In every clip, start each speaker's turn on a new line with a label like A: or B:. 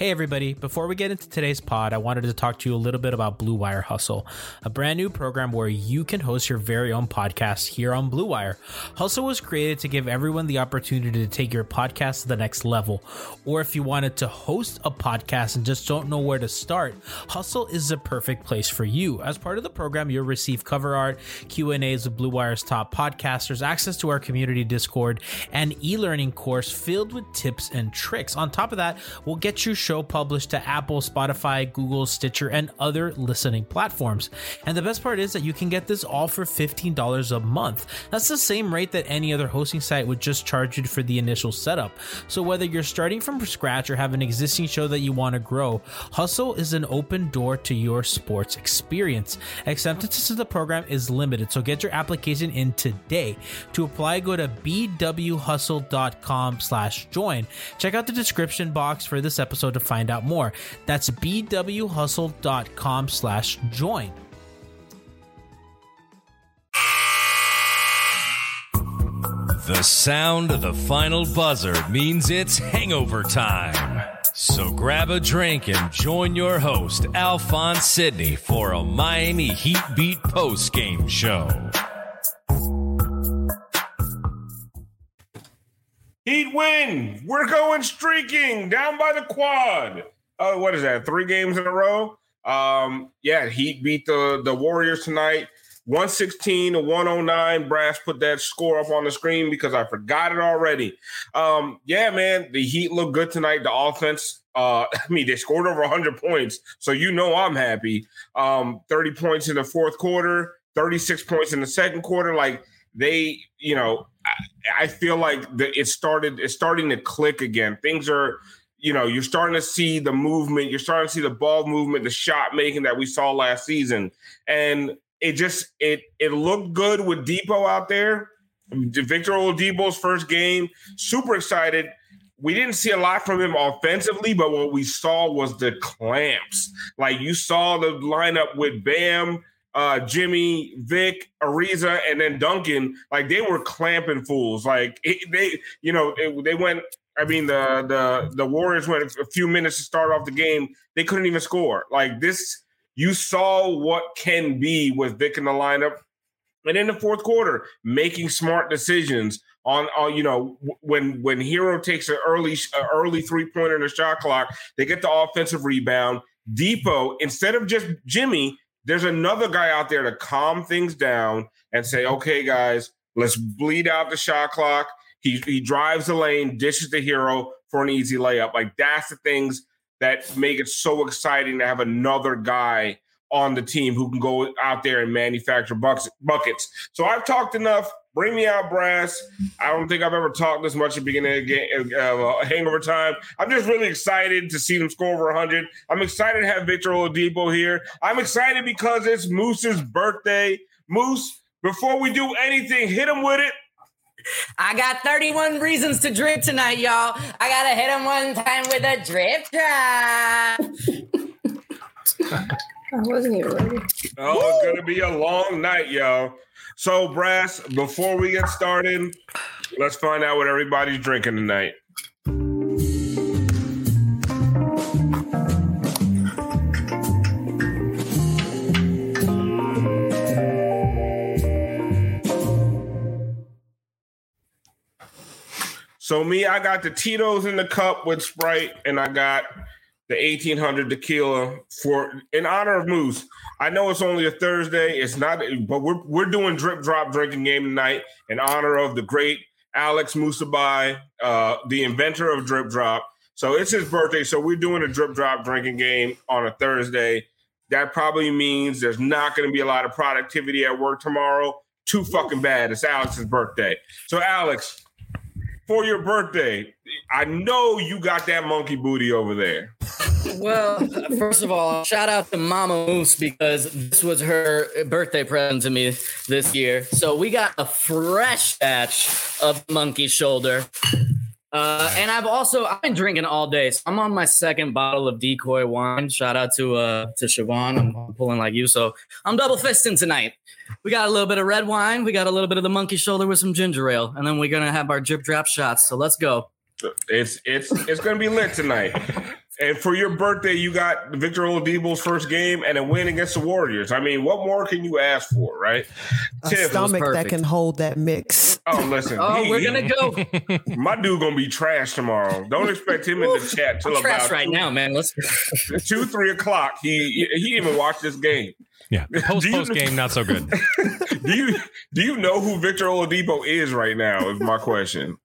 A: Hey, everybody. Before we get into today's pod, I wanted to talk to you a little bit about Blue Wire Hustle, a brand new program where you can host your very own podcast here on Blue Wire. Hustle was created to give everyone the opportunity to take your podcast to the next level. Or if you wanted to host a podcast and just don't know where to start, Hustle is the perfect place for you. As part of the program, you'll receive cover art, Q&As with Blue Wire's top podcasters, access to our community Discord, and e-learning course filled with tips and tricks. On top of that, we'll get you show published to Apple, Spotify, Google, Stitcher, and other listening platforms. And the best part is that you can get this all for $15 a month. That's the same rate that any other hosting site would just charge you for the initial setup. So whether you're starting from scratch or have an existing show that you want to grow, Hustle is an open door to your sports experience. Acceptance to the program is limited, so get your application in today. To apply, go to bwhustle.com slash join. Check out the description box for this episode to find out more. That's bwhustle.com slash join.
B: The sound of the final buzzer means it's hangover time. So grab a drink and join your host, Alphonse Sidney, for a Miami Heat Beat post game show.
C: Heat win. We're going streaking down by the quad. Oh, what is that? Three games in a row. Um, yeah, Heat beat the the Warriors tonight. 116 to 109. Brass put that score up on the screen because I forgot it already. Um, yeah, man, the Heat look good tonight. The offense, uh, I mean, they scored over 100 points, so you know I'm happy. Um, 30 points in the fourth quarter, 36 points in the second quarter. Like they, you know, I, feel like it started. It's starting to click again. Things are you know, you're starting to see the movement, you're starting to see the ball movement, the shot making that we saw last season. And it just it it looked good with Dipo out there. Victor Oladipo's first game, super excited. We didn't see a lot from him offensively, but what we saw was the clamps. Like you saw the lineup with Bam, uh, Jimmy, Vic, Ariza, and then Duncan. Like they were clamping fools. Like it, they, you know, it, they went. I mean, the the the Warriors went a few minutes to start off the game. They couldn't even score. Like this you saw what can be with Vic in the lineup. And in the fourth quarter, making smart decisions on, on you know when when Herro takes an early early three pointer in the shot clock, they get the offensive rebound. Dipo instead of just Jimmy, there's another guy out there to calm things down and say, okay, guys, let's bleed out the shot clock. He he drives the lane, dishes the Herro for an easy layup. Like that's the things that make it so exciting to have another guy on the team who can go out there and manufacture buckets. buckets. So I've talked enough. Bring me out, brass. I don't think I've ever talked this much at the beginning of game, uh, hangover time. I'm just really excited to see them score over 100. I'm excited to have Victor Oladipo here. I'm excited because it's Moose's birthday. Moose, before we do anything, hit him with it.
D: I got 31 reasons to drip tonight, y'all. I gotta hit him one time with a drip
E: drop. I wasn't even ready.
C: Oh, Woo! it's gonna be a long night, y'all. So, Brass, before we get started, let's find out what everybody's drinking tonight. So me, I got the Tito's in the cup with Sprite, and I got the 1800 tequila for in honor of Moose. I know it's only a Thursday. It's not, but we're we're doing drip drop drinking game tonight in honor of the great Alex Musibay, uh, the inventor of drip drop. So it's his birthday. So we're doing a drip drop drinking game on a Thursday. That probably means there's not going to be a lot of productivity at work tomorrow. Too fucking bad. It's Alex's birthday. So Alex, for your birthday, I know you got that monkey booty over there.
D: Well, first of all, shout out to Mama Moose because this was her birthday present to me this year. So we got a fresh batch of monkey shoulder. Uh, and I've also I've been drinking all day. So I'm on my second bottle of decoy wine. Shout out to uh to Siobhan. I'm pulling like you, so I'm double fisting tonight. We got a little bit of red wine. We got a little bit of the monkey shoulder with some ginger ale, and then we're gonna have our drip drop shots. So let's go.
C: It's it's it's gonna be lit tonight. And for your birthday, you got Victor Oladipo's first game and a win against the Warriors. I mean, what more can you ask for, right?
F: A Tiff, stomach that can hold that mix.
C: Oh, listen.
D: oh, he, we're gonna go.
C: My dude gonna be trash tomorrow. Don't expect him in the chat till
D: I'm about right two, now, man. Let's
C: two, three o'clock. He he even watched this game.
G: Yeah, post post game, not so good.
C: do you do you know who Victor Oladipo is right now? Is my question.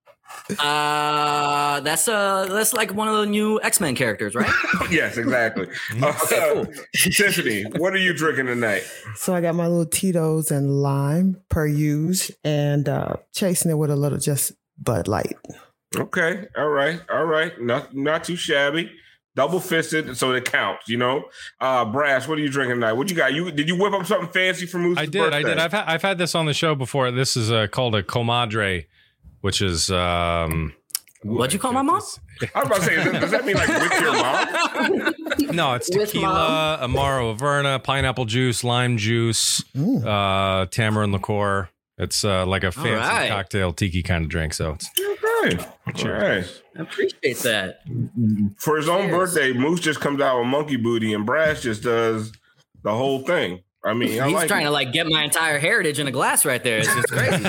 D: Uh, that's uh, that's like one of the new X Men characters, right?
C: yes, exactly. Uh, okay, cool. Tiffany, what are you drinking tonight?
F: So I got my little Tito's and lime per use, and uh, chasing it with a little just Bud Light.
C: Okay, all right, all right, not not too shabby. Double fisted, so it counts, you know. Uh Brass, what are you drinking tonight? What you got? You did you whip up something fancy for Moose?
G: I did,
C: birthday?
G: I did. I've had I've had this on the show before. This is uh, called a comadre which is um
D: What'd you call my mom?
C: I was about to say, does that mean like with your mom?
G: no, it's tequila, Amaro Averna, pineapple juice, lime juice, mm. uh, tamarind liqueur. It's uh, like a fancy right. cocktail tiki kind of drink. So it's
C: okay. All right.
D: I appreciate that.
C: For his own Cheers. birthday, Moose just comes out with monkey booty, and Brass just does the whole thing. I mean, I
D: he's
C: like
D: trying
C: it.
D: to like get my entire heritage in a glass right there. It's just crazy.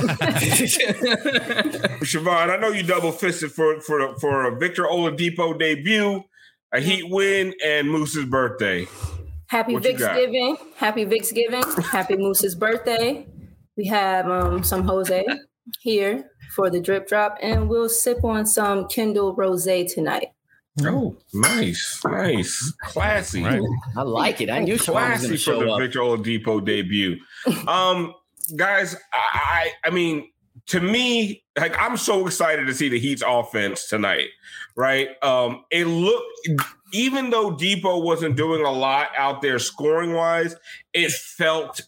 C: Siobhan, I know you double fisted for for for a Victor Oladipo debut, a Heat win, and Moose's birthday.
E: Happy what Thanksgiving! Happy Thanksgiving! Happy Moose's birthday. We have um, some Jose here for the drip drop, and we'll sip on some Kindle Rosé tonight.
C: Oh, nice, nice, classy.
D: Right. I like it. I knew classy was for the
C: up. Victor Oladipo debut. um, guys, I, I mean, to me, like I'm so excited to see the Heat's offense tonight. Right? Um, it looked even though Dipo wasn't doing a lot out there scoring wise, it felt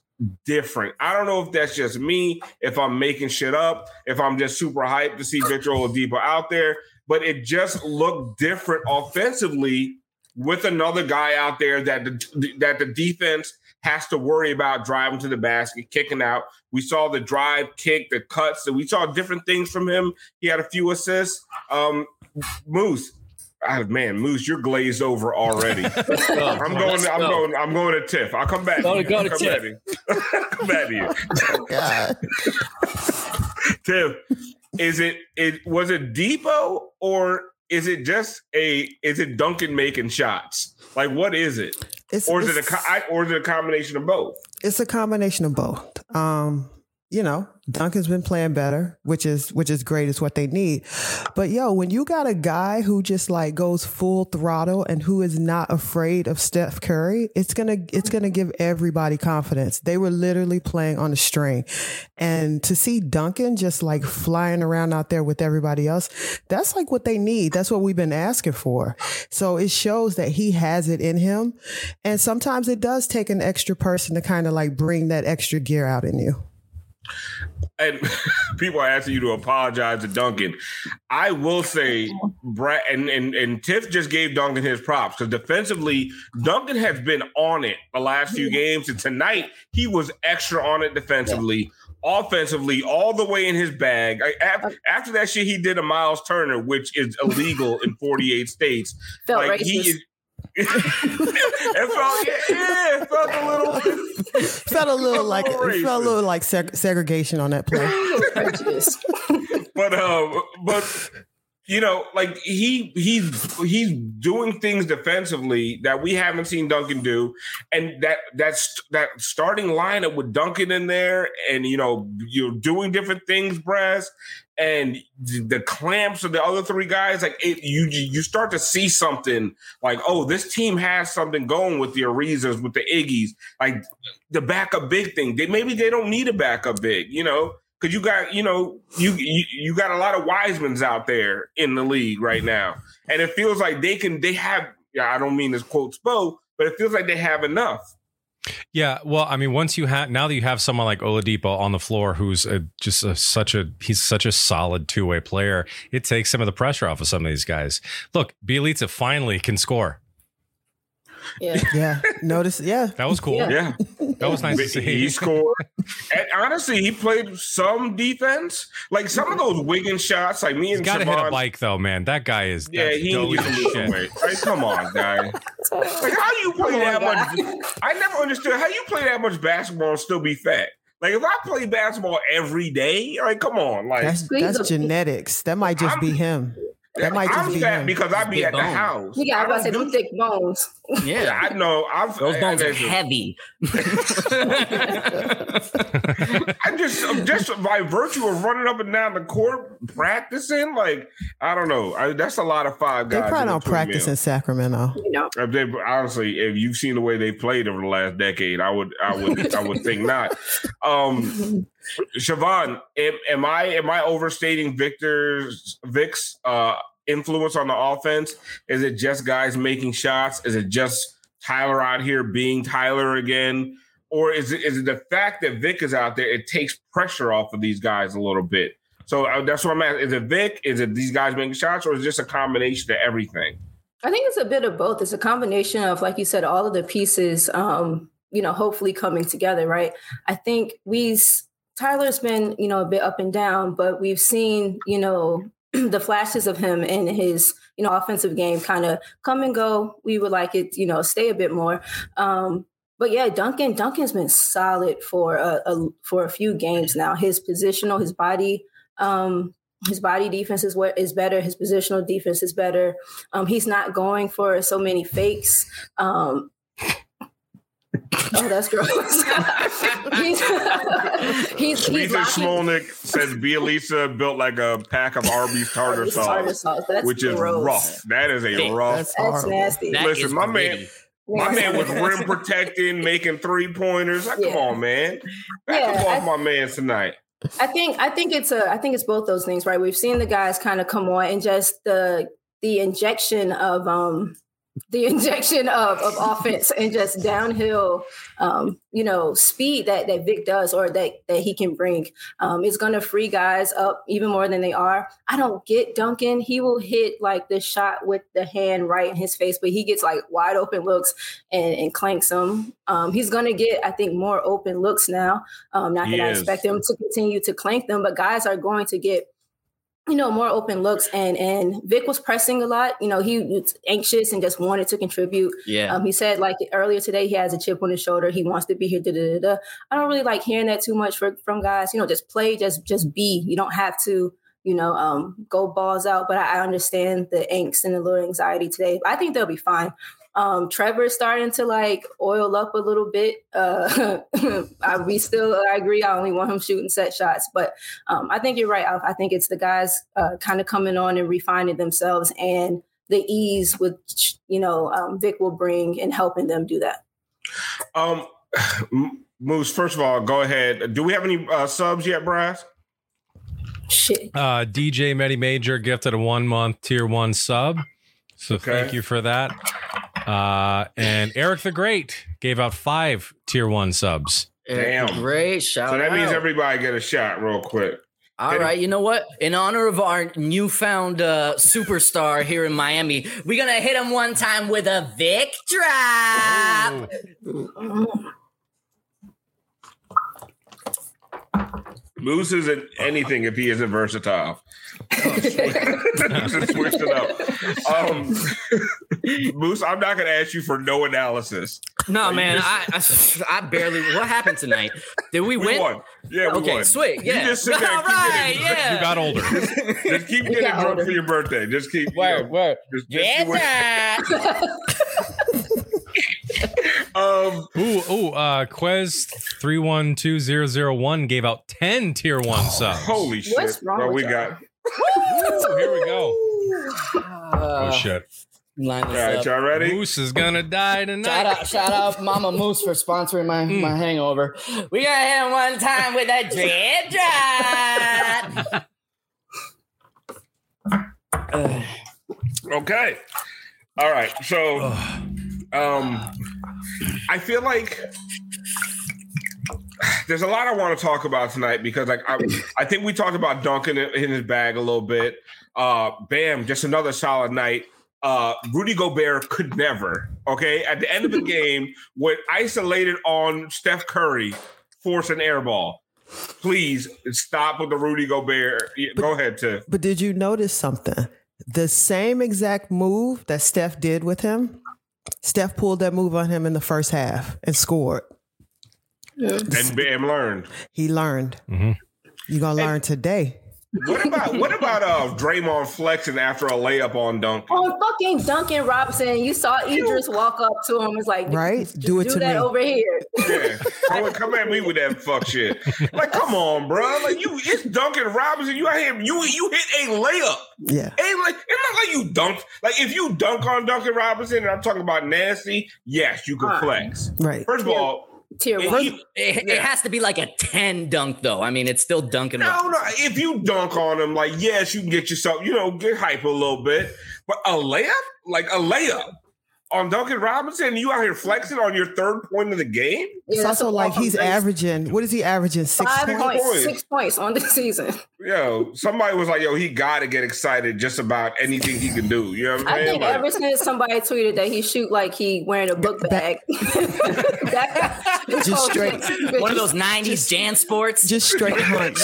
C: different. I don't know if that's just me, if I'm making shit up, if I'm just super hyped to see Victor Oladipo out there but it just looked different offensively with another guy out there that the, that the defense has to worry about driving to the basket, kicking out. We saw the drive, kick, the cuts, and we saw different things from him. He had a few assists. Um, Moose, oh, man, Moose, you're glazed over already. I'm going. I'm go. going. I'm going to Tiff. I'll come back.
D: Go to, go to
C: come
D: Tiff.
C: come back to you. Tiff, is it it was it Dipo or is it just a is it Duncan making shots? Like what is it? It's, or is it a or is it a combination of both?
F: It's a combination of both. Um, you know, Duncan's been playing better, which is which is great. It's what they need. But yo, when you got a guy who just like goes full throttle and who is not afraid of Steph Curry, it's gonna it's gonna give everybody confidence. They were literally playing on a string, and to see Duncan just like flying around out there with everybody else, that's like what they need. That's what we've been asking for. So it shows that he has it in him, and sometimes it does take an extra person to kind of like bring that extra gear out in you
C: and people are asking you to apologize to Duncan. I will say, Brad and, and, and Tiff just gave Duncan his props because defensively, Duncan has been on it the last few games, and tonight he was extra on it defensively. Offensively, all the way in his bag. After, after that shit, he did a Myles Turner, which is illegal in 48 states.
E: Felt like racist. he is
C: it felt yeah, it felt a little
F: felt a little like it felt a little like seg- segregation on that play.
C: but um, but you know, like he he's he's doing things defensively that we haven't seen Duncan do, and that that's that starting lineup with Duncan in there, and you know you're doing different things, Brass, and the clamps of the other three guys, like it, you you start to see something like, oh, this team has something going with the Arizas, with the Iggies, like the backup big thing. They maybe they don't need a backup big, you know because you got you know you, you you got a lot of Wisemans out there in the league right now, and it feels like they can they have. I don't mean this quote Spo, but it feels like they have enough.
G: Yeah, well, I mean, once you have now that you have someone like Oladipo on the floor, who's a, just a, such a he's such a solid two way player, it takes some of the pressure off of some of these guys. Look, Bjelica finally can score.
E: Yeah.
F: Yeah. Notice. Yeah.
G: That was cool.
C: Yeah. yeah.
G: That was nice to see.
C: He scored. and honestly, he played some defense. Like some of those Wiggins shots, like me and
G: got to hit a bike though, man. That guy is.
C: Yeah, he needs to lose some weight. Like, come on, guy. Like, how you play on, that guy. much? I never understood how you play that much basketball and still be fat. Like if I play basketball every day, like come on, like
F: that's, that's genetics. That might just I'm, be him. That might just
C: I'm
F: be
C: fat
F: him.
C: because I be at bones. the house.
E: Yeah, I was about to say them thick bones.
C: Yeah, I know. I'm,
D: Those bones are heavy.
C: I'm just, I'm just by virtue of running up and down the court practicing. Like I don't know. I, that's a lot of five guys.
F: They probably don't practice meal. in Sacramento.
E: You know,
C: if they, honestly, if you've seen the way they played over the last decade, I would, I would, I would think not. Um, Siobhan, am, am, I am I overstating Victor's Vic's uh, influence on the offense? Is it just guys making shots? Is it just Tyler out here being Tyler again? Or is it is it the fact that Vic is out there? It takes pressure off of these guys a little bit. So uh, that's what I'm asking. Is it Vic? Is it these guys making shots, or is it just a combination of everything?
E: I think it's a bit of both. It's a combination of, like you said, all of the pieces. Um, you know, hopefully coming together, right? I think we Tyler's been, you know, a bit up and down, but we've seen, you know, the flashes of him in his, you know, offensive game kind of come and go. We would like it, you know, stay a bit more. Um, but yeah, Duncan, Duncan's been solid for a, a for a few games now. His positional, his body, um, his body defense is what is better. His positional defense is better. Um, he's not going for so many fakes. Um, Oh, that's gross. he's
C: he's, he's Smolnik says Bjelica built like a pack of Arby's tartar sauce, tartar sauce. which gross. is rough. That is a rough.
E: That's, that's nasty.
C: That Listen, my gritty. man. My man was rim protecting, making three pointers. Like, yeah. Come on, man. Back yeah, off I, my man tonight.
E: I think I think it's a I think it's both those things, right? We've seen the guys kind of come on and just the the injection of um the injection of, of offense and just downhill, um, you know, speed that that Vic does or that that he can bring um, is going to free guys up even more than they are. I don't get Duncan. He will hit like the shot with the hand right in his face, but he gets like wide open looks and, and clanks them. Um, he's going to get, I think, more open looks now. Um, not that I expect him to continue to clank them, but guys are going to get you know, more open looks and and Vic was pressing a lot. You know, he was anxious and just wanted to contribute.
D: Yeah.
E: Um, he said like earlier today he has a chip on his shoulder. He wants to be here. Da, da, da, I don't really like hearing that too much for, from guys. You know, just play, just just be. You don't have to, you know, um, go balls out. But I, I understand the angst and the little anxiety today. I think they'll be fine. Um, Trevor's starting to like oil up a little bit. Uh, I, we still, I agree. I only want him shooting set shots, but um, I think you're right. I, I think it's the guys uh, kind of coming on and refining themselves and the ease which you know um, Vic will bring in helping them do that.
C: Um, Moose, first of all, go ahead. Do we have any uh, subs yet, Brass?
E: Shit.
G: Uh, DJ Medi Major gifted a one month tier one sub. So
C: Okay.
G: thank you for that. Uh, and Eric the Great gave out five tier one subs.
C: Damn.
D: Great shout
C: So that means everybody get a shot real quick.
D: All right, you know what? In honor of our newfound uh, superstar here in Miami, we're gonna hit him one time with a Vic drop.
C: Moose isn't anything if he isn't versatile. Just switched it up. Um, Moose, I'm not going to ask you for no analysis.
D: No,
C: Like, you
D: man,
C: just-
D: I, I I barely. What happened tonight? Did we,
C: We
D: win?
C: won. Yeah, we
D: okay,
C: won.
D: sweet.
C: You
D: Yeah.
C: just sit there and
D: All
C: keep
D: right.
C: getting-
D: Yeah.
G: You got older.
C: Just keep getting drunk
E: older.
C: for your birthday. Just keep. you
D: Word,
C: know,
D: word.
C: just- just do what-
D: Yeah.
C: Um,
G: Ooh, ooh, uh, Quez three one two zero zero one gave out ten tier one subs.
C: holy shit.
E: What's wrong
C: Well,
E: with
C: we
E: y'all?
C: got.
G: Ooh, here we go.
D: Uh,
G: Oh shit.
D: line
C: All
D: this
C: right,
D: up.
C: y'all ready?
G: Moose is gonna die tonight.
D: Shout out, shout out, Mama Moose for sponsoring my,
C: Mm.
D: my hangover. We gonna him one time with a dread drop.
C: Okay. All right. So, um, I feel like there's a lot I want to talk about tonight because, like, I, I think we talked about Duncan in, his bag a little bit. Uh, bam, just another solid night. Uh, Rudy Gobert could never. Okay, at the end of the game, when isolated on Steph Curry, force an air ball. Please stop with the Rudy Gobert. Yeah, Go ahead, Tiff.
F: But did you notice something? The same exact move that Steph did with him, Steph pulled that move on him in the first half and scored.
C: And Bam learned.
F: He learned.
G: Mhm.
F: You're gonna learn today.
C: What about what about uh Draymond flexing after a layup on Duncan?
E: On fucking Duncan Robinson, you saw Idris walk up to him. It's like,
F: Right?
E: just
F: Do it
E: do
F: to
E: that
F: me.
E: over here.
C: Yeah, come, come at me with that fuck shit. Like, come on, bro. Like you, it's Duncan Robinson. You out here, you you hit a layup.
F: Yeah.
C: Ain't like it's not like you dunked. Like if you dunk on Duncan Robinson, and I'm talking about nasty, yes, you can flex.
F: Right.
C: First of
E: Yeah.
C: all,
E: Tier
C: if
E: one.
C: you-
D: It,
C: Yeah.
D: it has to be like a 10 dunk, though. I mean, it's still dunking.
C: no, no. If you dunk on him, like yes, you can get yourself, you know, get hype a little bit. But a layup, like a layup on Duncan Robinson, you out here flexing on your third point of the game.
F: It's
E: Yeah, that's
F: also like he's
E: from base.
F: averaging. What is he averaging? Six.
E: Five points,
C: points.
E: six points on the season.
C: Yo, somebody was like, "Yo, he got to get excited just about anything he can do." You know what I'm
E: I think
C: Like,
E: ever since somebody tweeted that he shoot like he wearing a book bag, that,
F: Just straight-
D: One of those 90s JanSports.
F: Just straight hunch.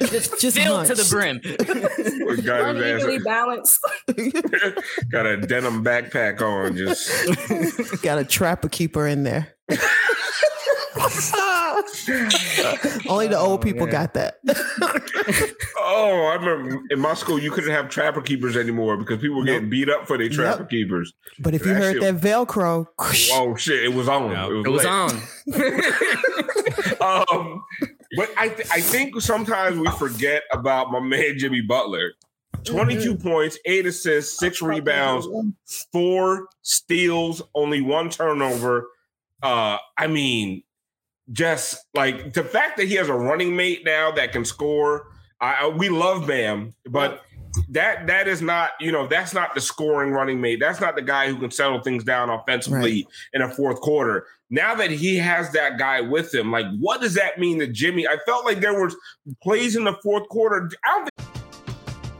D: just,
F: just
D: filled to the brim.
C: got his
E: unevenly
C: ass,
E: balanced.
C: got a denim backpack on. Just
F: Got a trapper keeper in there. Only the old people got that.
C: oh, I remember in my school you couldn't have trapper keepers anymore because people were getting beat up for their trapper
F: Yep.
C: keepers.
F: But if you
C: That
F: heard
C: shit-
F: that Velcro,
C: Oh shit, it was on.
G: Yeah.
C: It was,
D: It was on.
C: um, but I th- I think sometimes we forget about my man Jimmy Butler. 22 points, eight assists, six rebounds, four steals, only one turnover. Uh, I mean, just like the fact that he has a running mate now that can score. I, I we love Bam, but that that is not you know that's not the scoring running mate. That's not the guy who can settle things down offensively in a fourth quarter. Now that he has that guy with him, like what does that mean to Jimmy? I felt like there was plays in the fourth quarter. I don't think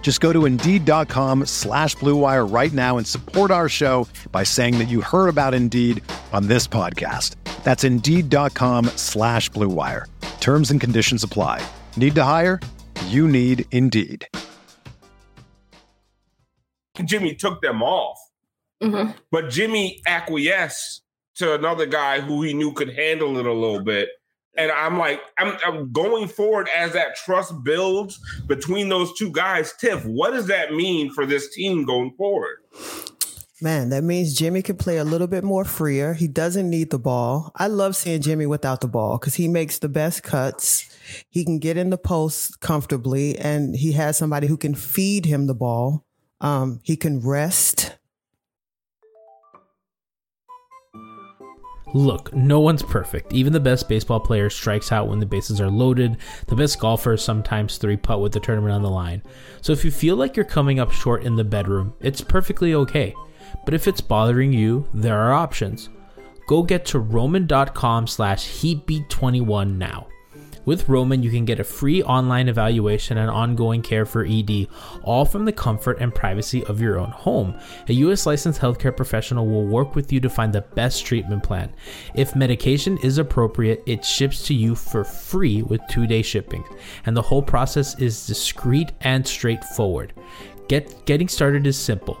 H: Just go to Indeed.com slash BlueWire right now and support our show by saying that you heard about Indeed on this podcast. That's Indeed.com slash BlueWire. Terms and conditions apply. Need to hire? You need Indeed.
C: Jimmy took them off.
E: Mm-hmm.
C: But Jimmy acquiesced to another guy who he knew could handle it a little bit. And I'm like, I'm, I'm going forward as that trust builds between those two guys. Tiff, what does that mean for this team going forward?
F: Man, that means Jimmy can play a little bit more freer. He doesn't need the ball. I love seeing Jimmy without the ball because he makes the best cuts. He can get in the post comfortably, and he has somebody who can feed him the ball. Um, he can rest.
A: Look, no one's perfect. Even the best baseball player strikes out when the bases are loaded. The best golfers sometimes three putt with the tournament on the line. So if you feel like you're coming up short in the bedroom, it's perfectly okay. But if it's bothering you, there are options. Go get to roman.com slash heatbeat21 now. With Roman, you can get a free online evaluation and ongoing care for ED, all from the comfort and privacy of your own home. A US licensed healthcare professional will work with you to find the best treatment plan. If medication is appropriate, it ships to you for free with two day shipping, and the whole process is discreet and straightforward. Get, getting started is simple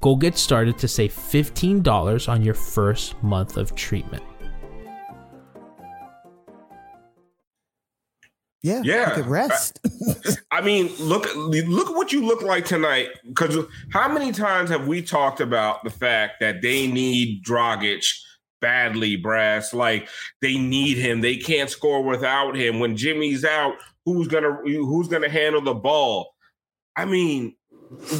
A: Go get started to save $15 on your first month of treatment.
F: Yeah,
C: Yeah.
F: he could rest.
C: I mean, look look what you look like tonight. Because how many times have we talked about the fact that they need Dragic badly, brass? Like they need him. They can't score without him. When Jimmy's out, who's gonna who's gonna handle the ball? I mean,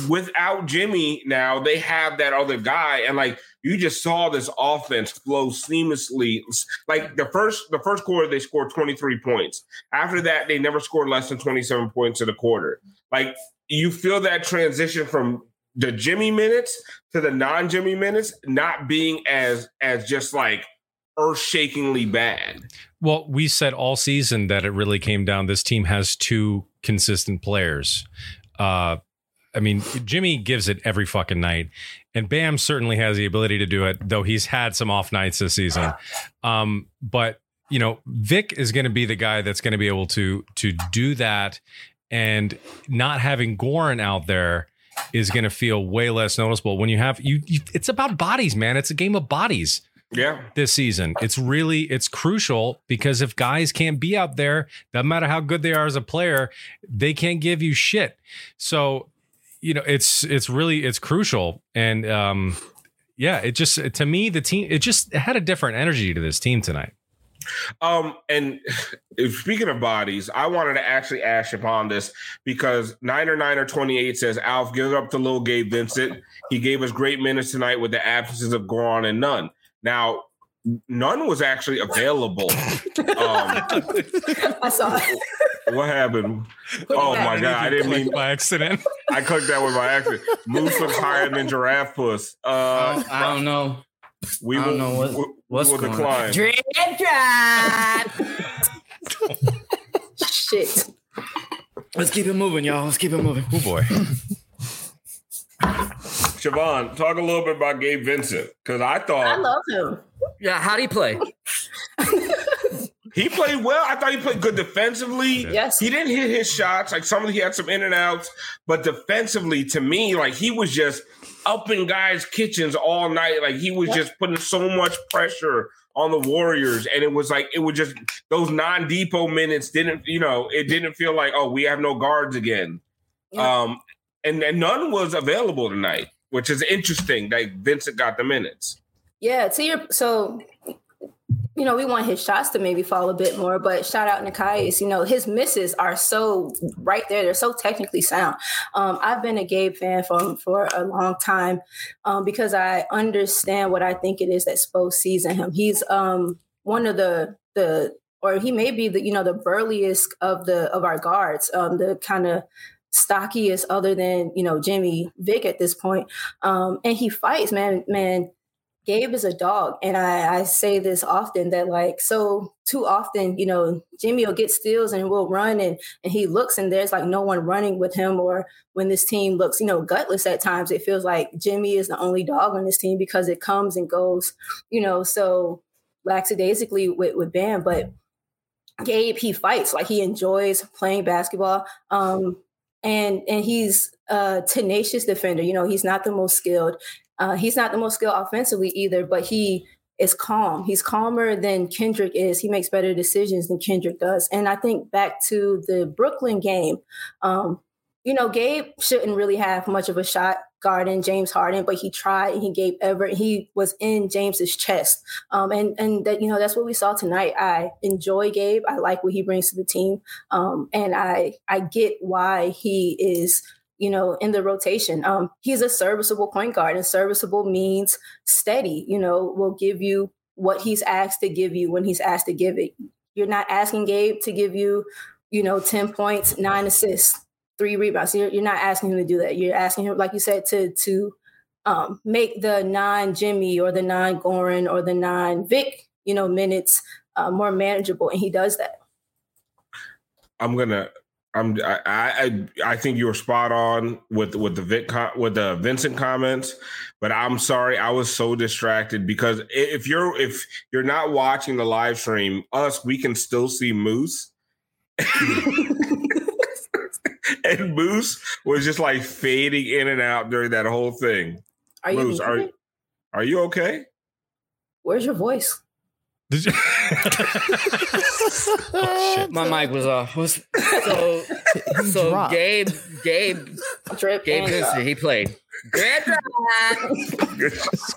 C: without Jimmy now, they have that other guy, and like you just saw this offense flow seamlessly. Like the first the first quarter, they scored 23 points. After that, they never scored less than 27 points in a quarter. Like you feel that transition from the Jimmy minutes to the non-Jimmy minutes not being as as just like earth-shakingly bad.
G: Well, we said all season that it really came down. This team has two consistent players. Uh, I mean, Jimmy gives it every fucking night, and Bam certainly has the ability to do it. Though he's had some off nights this season, um, but you know, Vic is going to be the guy that's going to be able to to do that, and not having Goran out there is going to feel way less noticeable when you have you, you. It's about bodies, man. It's a game of bodies
C: Yeah.
G: this season. It's really it's crucial because if guys can't be out there, no matter how good they are as a player, they can't give you shit. So, you know, it's it's really it's crucial and um yeah, it just to me the team it just it had a different energy to this team tonight.
C: Um, and speaking of bodies, I wanted to actually ash upon this because Niner or 28 says Alf give up to little Gabe Vincent. He gave us great minutes tonight with the absences of Goran and Nunn. Now, Nunn was actually available. um,
E: I saw it.
C: what happened? Oh my god, I didn't mean
G: by accident.
C: I cooked that with my accent. Moose looks higher than Giraffe Puss. Uh,
D: I don't, I don't know.
C: we
D: I don't know what-
C: we-
D: what's
C: we will
D: going on.
C: decline.
D: Drip drop.
E: Shit.
D: Let's keep it moving, y'all. Let's keep it moving.
G: Oh boy.
C: Siobhan, talk a little bit about Gabe Vincent because I thought
E: I love him.
D: Yeah, how'd he play?
C: He played well. I thought he played good defensively.
E: Yes.
C: He didn't hit his shots. Like some of he had some in and outs, but defensively, to me, like he was just up in guys' kitchens all night. Like he was just putting so much pressure on the Warriors, and it was like it was just those non-Dipo minutes didn't, you know, it didn't feel like oh we have no guards again. Um, and, and Nunn was available tonight, which is interesting that Vincent got the minutes.
E: Yeah, to your so you know, we want his shots to maybe fall a bit more, but shout out Nekias, you know, his misses are so right there. They're so technically sound. Um, I've been a Gabe fan for, for a long time um, because I understand what I think it is that Spo sees in him. He's um, one of the, the, or he may be the, you know, the burliest of the, of our guards, um, the kind of, stockiest other than you know Jimmy Vic at this point. Um, and he fights, man. Man, Gabe is a dog. And I, I say this often that like so too often, you know, Jimmy will get steals and will run and and he looks and there's like no one running with him or when this team looks, you know, gutless at times, it feels like Jimmy is the only dog on this team because it comes and goes, you know, so lackadaisically with, with Bam. But Gabe, he fights, like he enjoys playing basketball. Um, and and he's a tenacious defender. You know, he's not the most skilled. Uh, he's not the most skilled offensively either, but he is calm. He's calmer than Kendrick is. He makes better decisions than Kendrick does. And I think back to the Brooklyn game, um, you know, Gabe shouldn't really have much of a shot guarding James Harden, but he tried and he gave Everett. He was in James's chest, um, and and that you know that's what we saw tonight. I enjoy Gabe. I like what he brings to the team, um, and I I get why he is you know, in the rotation. Um, he's a serviceable point guard, and serviceable means steady. You know, will give you what he's asked to give you when he's asked to give it. You're not asking Gabe to give you, you know, ten points, nine assists, three rebounds. You're, you're not asking him to do that. You're asking him, like you said, to to um, make the non Jimmy or the non Goran or the non Vic, you know, minutes uh, more manageable, and he does that.
C: I'm gonna I'm I, I I think you were spot on with with the Vic with the Vincent comments, but I'm sorry I was so distracted because if you're if you're not watching the live stream, us we can still see Moose. and Moose was just like fading in and out during that whole thing.
E: Are
C: Moose,
E: you
C: are, are you okay?
E: Where's your voice?
G: Did you?
D: oh, My mic was off. Was, so so
F: dropped.
D: Gabe Gabe
E: Drip
D: Gabe
E: and
D: Vincent, he played. Good drop.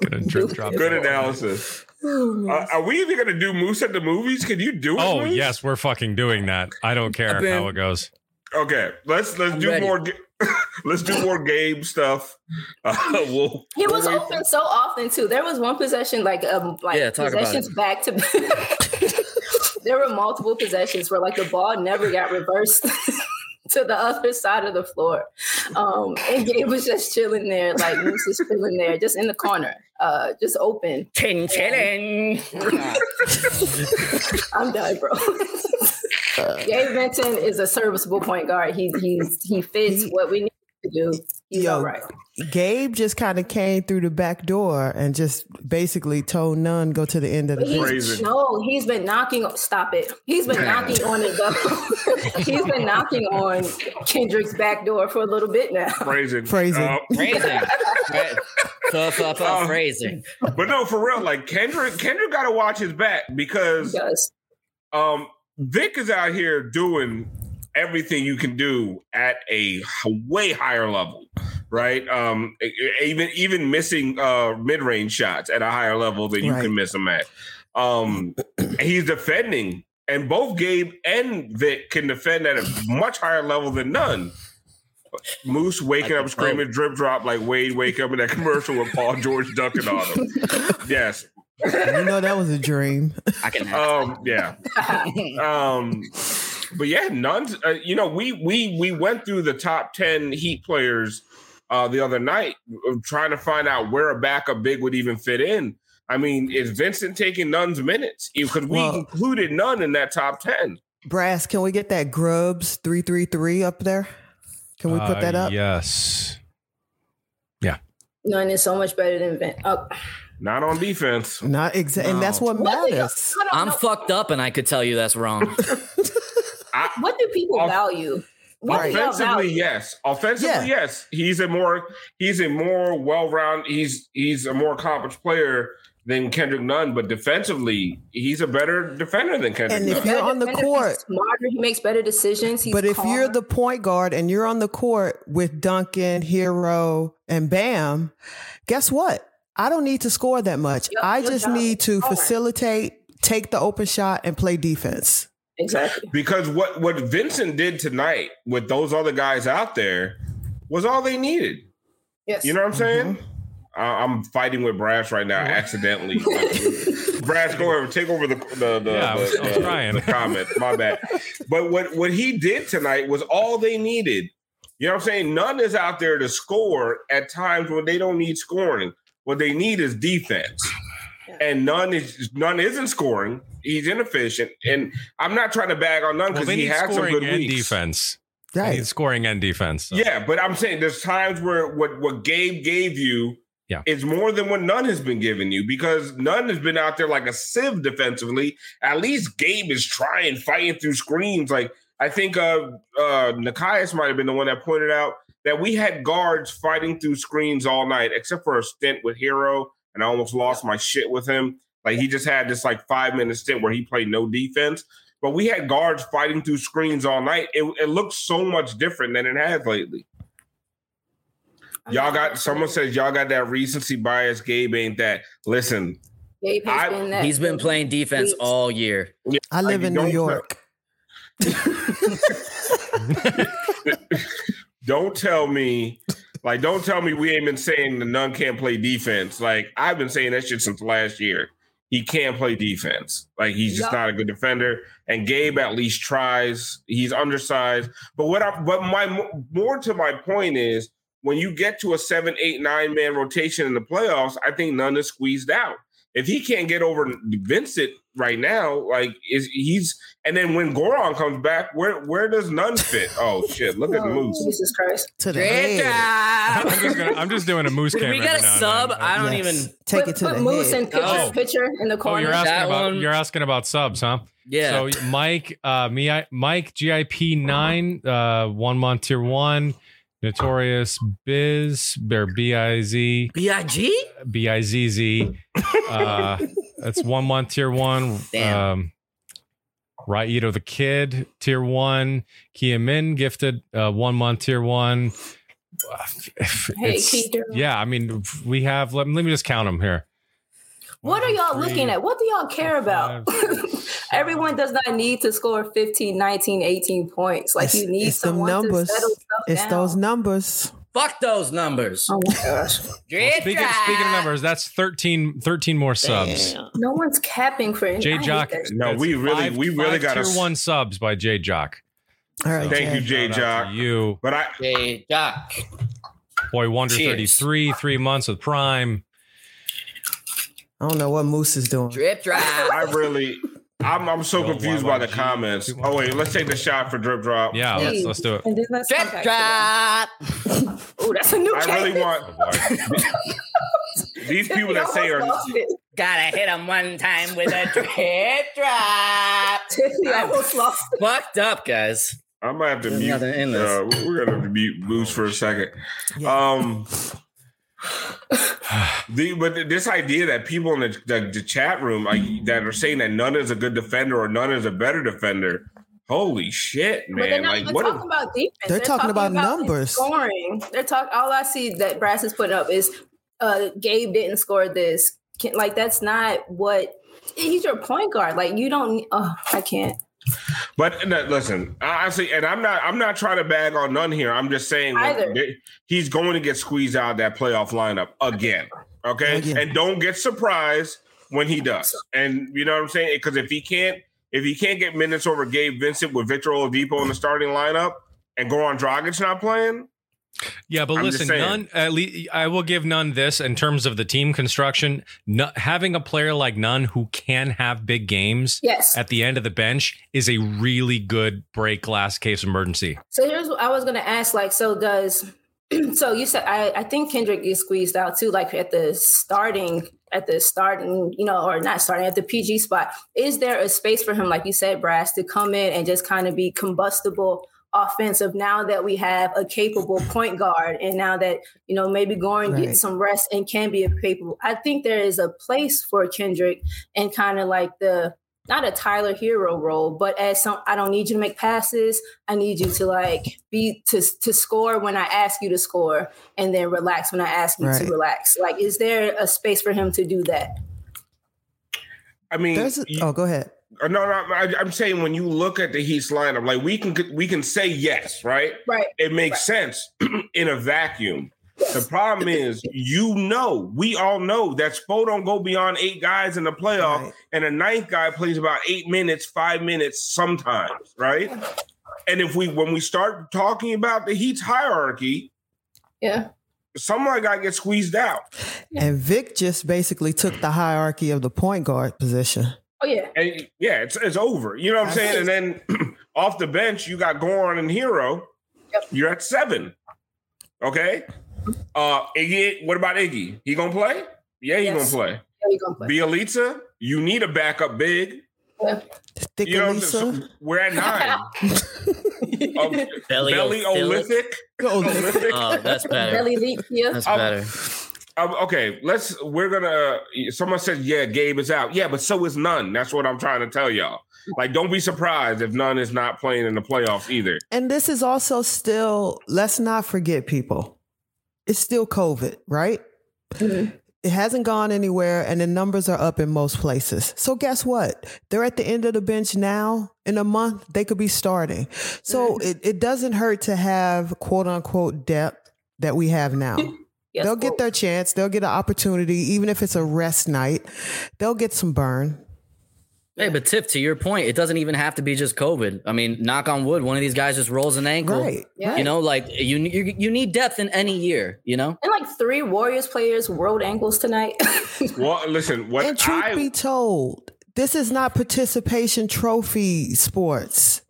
G: Gonna drip drop.
C: Good analysis. Uh, are we even gonna do Moose at the movies? Can you do it?
G: Oh
C: Moose?
G: yes, we're fucking doing that. I don't care
D: been-
G: how it goes.
C: Okay, let's let's
D: I'm
C: do
D: ready.
C: more. Ga- let's do more game stuff. Uh, we'll,
E: He was
C: we'll
E: open so often too. There was one possession, like um, like
D: Yeah,
E: possessions back to. there were multiple possessions where like the ball never got reversed to the other side of the floor, um, and Gabe was just chilling there, like Moose is chilling there, just in the corner, uh, just open.
D: Chin chilling.
E: I'm done, bro. Uh, Gabe Benton is a serviceable point guard. He he's he fits
F: He-
E: what we need to do. He's
F: Yo,
E: all right.
F: Gabe just kind of came through the back door and just basically told Nunn go to the end of the
E: But he's.
C: Crazy.
E: no, he's been knocking. Stop it. He's been knocking on it though. he's been knocking on Kendrick's back door for a little bit now.
C: phrasing.
F: Phrasing.
C: Uh,
D: Phrasing.
C: Oh.
D: phrasing.
C: but no, for real, like Kendrick, Kendrick got to watch his back
E: He
C: because
E: does.
C: um, Vic is out here doing everything you can do at a way higher level, right? Um, even even missing uh, mid range shots at a higher level than you
F: Right.
C: can miss them at. Um, he's defending, and both Gabe and Vic can defend at a much higher level than Nunn. Moose waking up screaming drip drop like Wade wake up in that commercial with Paul George dunking on him. Yes.
F: You know that was a dream.
D: I can have
C: Um, yeah. Um, but yeah, Nunn. Uh, you know, we we we went through the top ten Heat players uh, the other night, uh, trying to find out where a backup big would even fit in. I mean, is Vincent taking Nunn's minutes? Because we
F: Well-
C: included Nunn in that top ten.
F: Brass, can we get that Grubs three three three up there? Can we put
G: Uh,
F: that up?
G: Yes.
E: Yeah. Nunn is so much better than Vent. Oh,
C: Not on defense.
F: Not exactly, and that's what
E: what do you-
F: matters.
E: I don't
D: I'm fucked up and I could tell you that's wrong.
C: I,
E: What do people
C: Off-
E: value? What do
C: Offensively,
E: value?
C: yes. Offensively,
F: Yeah.
C: yes. He's a more he's a more well round. He's he's a more accomplished player than Kendrick Nunn, but defensively, he's a better defender than Kendrick.
F: And if you're on the court,
E: he's smarter, he makes better decisions. He's
F: but if you're the point guard and you're on the court with Duncan, Herro, and Bam, guess what? I don't need to score that much.
E: Yep,
F: I just
E: job
F: need to facilitate, take the open shot, and play defense.
E: Exactly.
C: because what what Vincent did tonight with those other guys out there was all they needed.
E: Yes.
C: You know what I'm saying?
F: Mm-hmm.
C: I- I'm fighting with Brass right now, accidentally. Brass, go over, take over the the the,
G: Yeah, I was-
C: the,
G: I
C: the-
G: trying.
C: the comment. My bad. But what what he did tonight was all they needed. You know what I'm saying? Nunn is out there to score at times when they don't need scoring. What they need is defense. And Nunn is Nunn isn't scoring. He's inefficient, and I'm not trying to bag on Nunn
G: Well,
C: because
G: they
C: he
G: need
C: has some
G: scoring
C: good
G: and
C: weeks.
G: defense. They
F: Right.
G: need scoring and defense. so.
C: Yeah, but I'm saying there's times where what what Gabe gave you
G: Yeah.
C: is more than what Nunn has been giving you because Nunn has been out there like a sieve defensively. At least Gabe is trying, fighting through screens. Like I think uh uh Nikias might have been the one that pointed out that we had guards fighting through screens all night, except for a stint with Herro, and I almost lost my shit with him. Like he just had this like five minute stint where he played no defense. But we had guards fighting through screens all night. It, it looks so much different than it has lately. Y'all got someone says y'all got that recency bias. Gabe ain't that. Listen,
E: Gabe has
C: I-
E: been that.
D: He's been playing defense
E: Weeks.
D: all year.
F: I live
C: Like,
F: in New York.
C: don't tell me, like, don't tell me we ain't been saying the Nunn can't play defense. Like, I've been saying that shit since last year. He can't play defense. Like, he's just
E: Yup.
C: not a good defender. And Gabe at least tries. He's undersized. But what I, but my more to my point is when you get to a seven, eight, nine man rotation in the playoffs, I think Nunn is squeezed out. If he can't get over Vincent right now, like is he's and then when Goran comes back, where where does Nunn fit? Oh shit! Look at
E: Oh,
C: Moose.
E: Jesus Christ.
F: To the
D: Great
F: head.
G: I'm just, gonna, I'm just doing a moose
D: Did
G: camera.
D: we
G: got
D: a
G: now
D: sub?
G: then.
D: I don't
F: Yes.
D: even.
F: Take
E: put,
F: it to
E: put
F: the
E: Moose
F: head.
E: and picture,
D: Oh.
E: picture in the corner.
G: Oh,
E: corner.
G: you're asking
D: That
G: about
D: one-
G: you're asking about subs, huh?
D: Yeah.
G: So Mike, uh, me, I, Mike, GIP nine, uh, one month tier one, Notorious Biz, or B I Z,
D: B.I.G.
G: B I Z Z. Uh, that's one month tier one.
D: Damn.
G: Um, Raito the Kid, tier one. Kia Min gifted uh, one month tier one.
E: Hey, Keith.
G: yeah, I mean, we have. Let, let me just count them here.
E: What are y'all
G: Three,
E: looking at? What do y'all care about? Everyone does not need to score 15, 19, 18 points. Like
F: It's-
E: you need
F: it's them
E: someone
F: numbers.
E: to settle stuff
F: It's
E: down.
F: those numbers.
D: Fuck those numbers.
E: Oh my gosh.
G: Well, speaking, speaking of numbers, that's 13, 13 more subs.
E: No one's capping for
G: J
E: I hate
G: Jock.
C: No, we really- we really
G: got
C: gotta
G: tier
C: s-
G: one subs by J Jock.
F: All right,
C: Thank
F: Jay.
C: you, J
G: Shout out to
C: Jock.
G: You
C: But I
D: Hey, Doc.
G: boy Wonder
D: Cheers.
G: thirty three, three months with Prime.
F: I don't know what Moose is doing.
D: Drip drop.
C: I really I'm I'm so
G: Yo,
C: confused by the
G: YYG.
C: comments. Oh wait, let's take the shot for drip drop.
G: Yeah, let's, let's do it.
E: And then let's
D: Drip drop.
E: Oh, that's a new
C: I really
E: cadence.
C: want these people that say are
D: Gotta hit him one time with a drip drop.
E: Tiffany almost lost.
D: Fucked up, guys.
C: I might have to
D: There's
C: mute.
D: nothing in this.
C: Uh, we're gonna have to mute Moose for a second.
F: Yeah.
C: Um, the but this idea that people in the, the, the chat room like, that are saying that Nunn is a good defender or Nunn is a better defender. Holy shit,
E: But they're
C: man!
E: not
C: Like
E: even
C: what?
E: talking about defense.
F: They're talking about numbers.
E: Scoring. They're talking. All I see that Brass is putting up is uh, Gabe didn't score this. Can, like that's not what. He's your point guard. Like you don't. Oh, I can't.
C: But no, listen, honestly, and I'm not I'm not trying to bag on Nunn here. I'm just saying that
E: Either.
C: they- he's going to get squeezed out of that playoff lineup again. Okay,
F: Again.
C: and don't get surprised when he does. And you know what I'm saying? Because if he can't if he can't get minutes over Gabe Vincent with Victor Oladipo in the starting lineup and Goran Dragic not playing,
G: Yeah, but
C: I'm
G: listen, Nunn. At least I will give Nunn this in terms of the team construction. No, having a player like Nunn who can have big games
E: Yes.
G: at the end of the bench is a really good break glass case emergency.
E: So here's what I was gonna ask. Like, so does so you said I, I think Kendrick gets squeezed out too, like at the starting at the starting, you know, or not starting at the PG spot. Is there a space for him, like you said, Brass, to come in and just kind of be combustible offensive now that we have a capable point guard and now that you know maybe Goran
F: Right.
E: gets some rest and can be a capable I think there is a place for Kendrick and kind of like the not a Tyler Herro role but as some I don't need you to make passes I need you to like be to to score when I ask you to score and then relax when I ask you
F: Right.
E: to relax like is there a space for him to do that
C: I mean,
F: a,
C: you-
F: oh, go ahead.
C: Uh, No, no, I, I'm saying when you look at the Heat's lineup, like we can we can say yes, right?
E: right
C: It makes sense in a vacuum. The problem is, you know, we all know that Spo don't go beyond eight guys in the playoff,
F: Right.
C: and a ninth guy plays about eight minutes, five minutes sometimes, right? And if we when we start talking about the Heat's hierarchy,
E: yeah
C: someone got to get squeezed out.
F: And Vic just basically took the hierarchy of the point guard position.
E: oh yeah
C: And yeah, it's it's over. You know what I'm saying? And then off the bench, you got Goran and Herro.
E: Yep.
C: You're at seven. Okay. Uh Iggy, what about Iggy? He gonna play? Yeah, he
E: Yes.
C: gonna play.
E: yeah, we gonna play
C: Bjelica, you need a backup big.
E: Yeah.
F: Thick
C: You know, what I'm
F: Elisa.
C: saying? So we're at nine. Um,
D: Belly
C: Belly
D: Olithic.
C: Olithic.
F: Oh,
D: that's better.
E: Belly leak here
D: That's
C: Um,
D: better.
C: Um, okay, let's. We're gonna. Someone said, "Yeah, Gabe is out." Yeah, but so is Nunn. That's what I'm trying to tell y'all. Like, don't be surprised if Nunn is not playing in the playoffs either.
F: And this is also still, let's not forget people. It's still COVID, right? It hasn't gone anywhere, and the numbers are up in most places. So, guess what? They're at the end of the bench now. In a month, they could be starting. So, it, it doesn't hurt to have quote unquote depth that we have now.
E: Yes,
F: They'll get their chance. They'll get an opportunity, even if it's a rest night. They'll get some burn.
D: Hey, but Tiff, to your point, it doesn't even have to be just COVID. I mean, knock on wood, one of these guys just rolls an ankle.
F: Right.
E: Yeah.
D: You know, like you, you you need depth in any year. You know.
E: And like three Warriors players rolled ankles tonight.
C: Well, listen, what
F: And truth
C: I
F: be told, this is not participation trophy sports.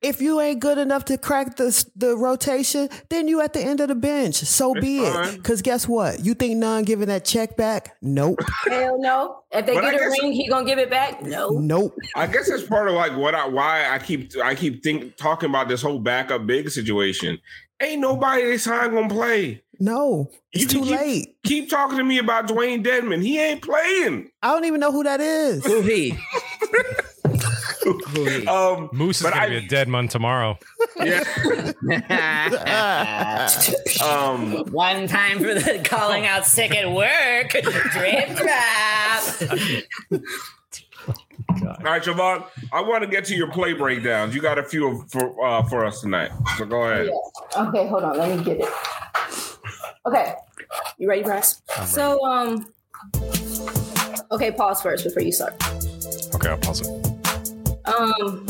F: If you ain't good enough to crack the the rotation, then you at the end of the bench. So be it. Because guess what? You think Nunn giving that check back? Nope.
E: Hell no. If they
C: But
E: get a
C: guess-
E: ring, he gonna give it back? No.
F: Nope.
C: I guess that's part of like what I why I keep I keep think talking about this whole backup big situation. Ain't nobody they sign gonna play.
F: No. It's
C: You
F: too
C: keep-
F: late.
C: Keep talking to me about Dewayne Dedmon. He ain't playing.
F: I don't even know who that is.
D: Who he? Who?
C: Um,
G: Moose is gonna
C: I-
G: be a dead man tomorrow.
C: yeah. um,
D: One time for the calling out sick at work. Drip drop.
C: all right, Siobhan. I want to get to your play breakdowns. You got a few for uh, for us tonight. So go ahead.
E: Okay, hold on. Let me get it. Okay. You ready, Bryce? So um Okay, pause first before you start.
G: Okay, I'll pause it.
E: Um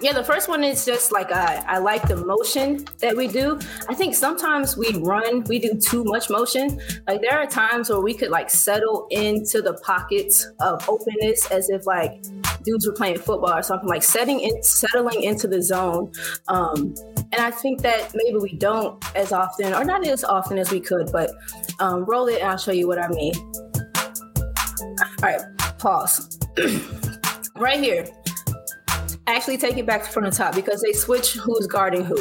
E: yeah, the first one is just like I, I like the motion that we do. I think sometimes we run, we do too much motion. Like there are times where we could like settle into the pockets of openness as if like dudes were playing football or something, like setting in settling into the zone. Um, and I think that maybe we don't as often, or not as often as we could, but um, roll it and I'll show you what I mean. All right, pause. right here. Actually, take it back from the top because they switch who's guarding who.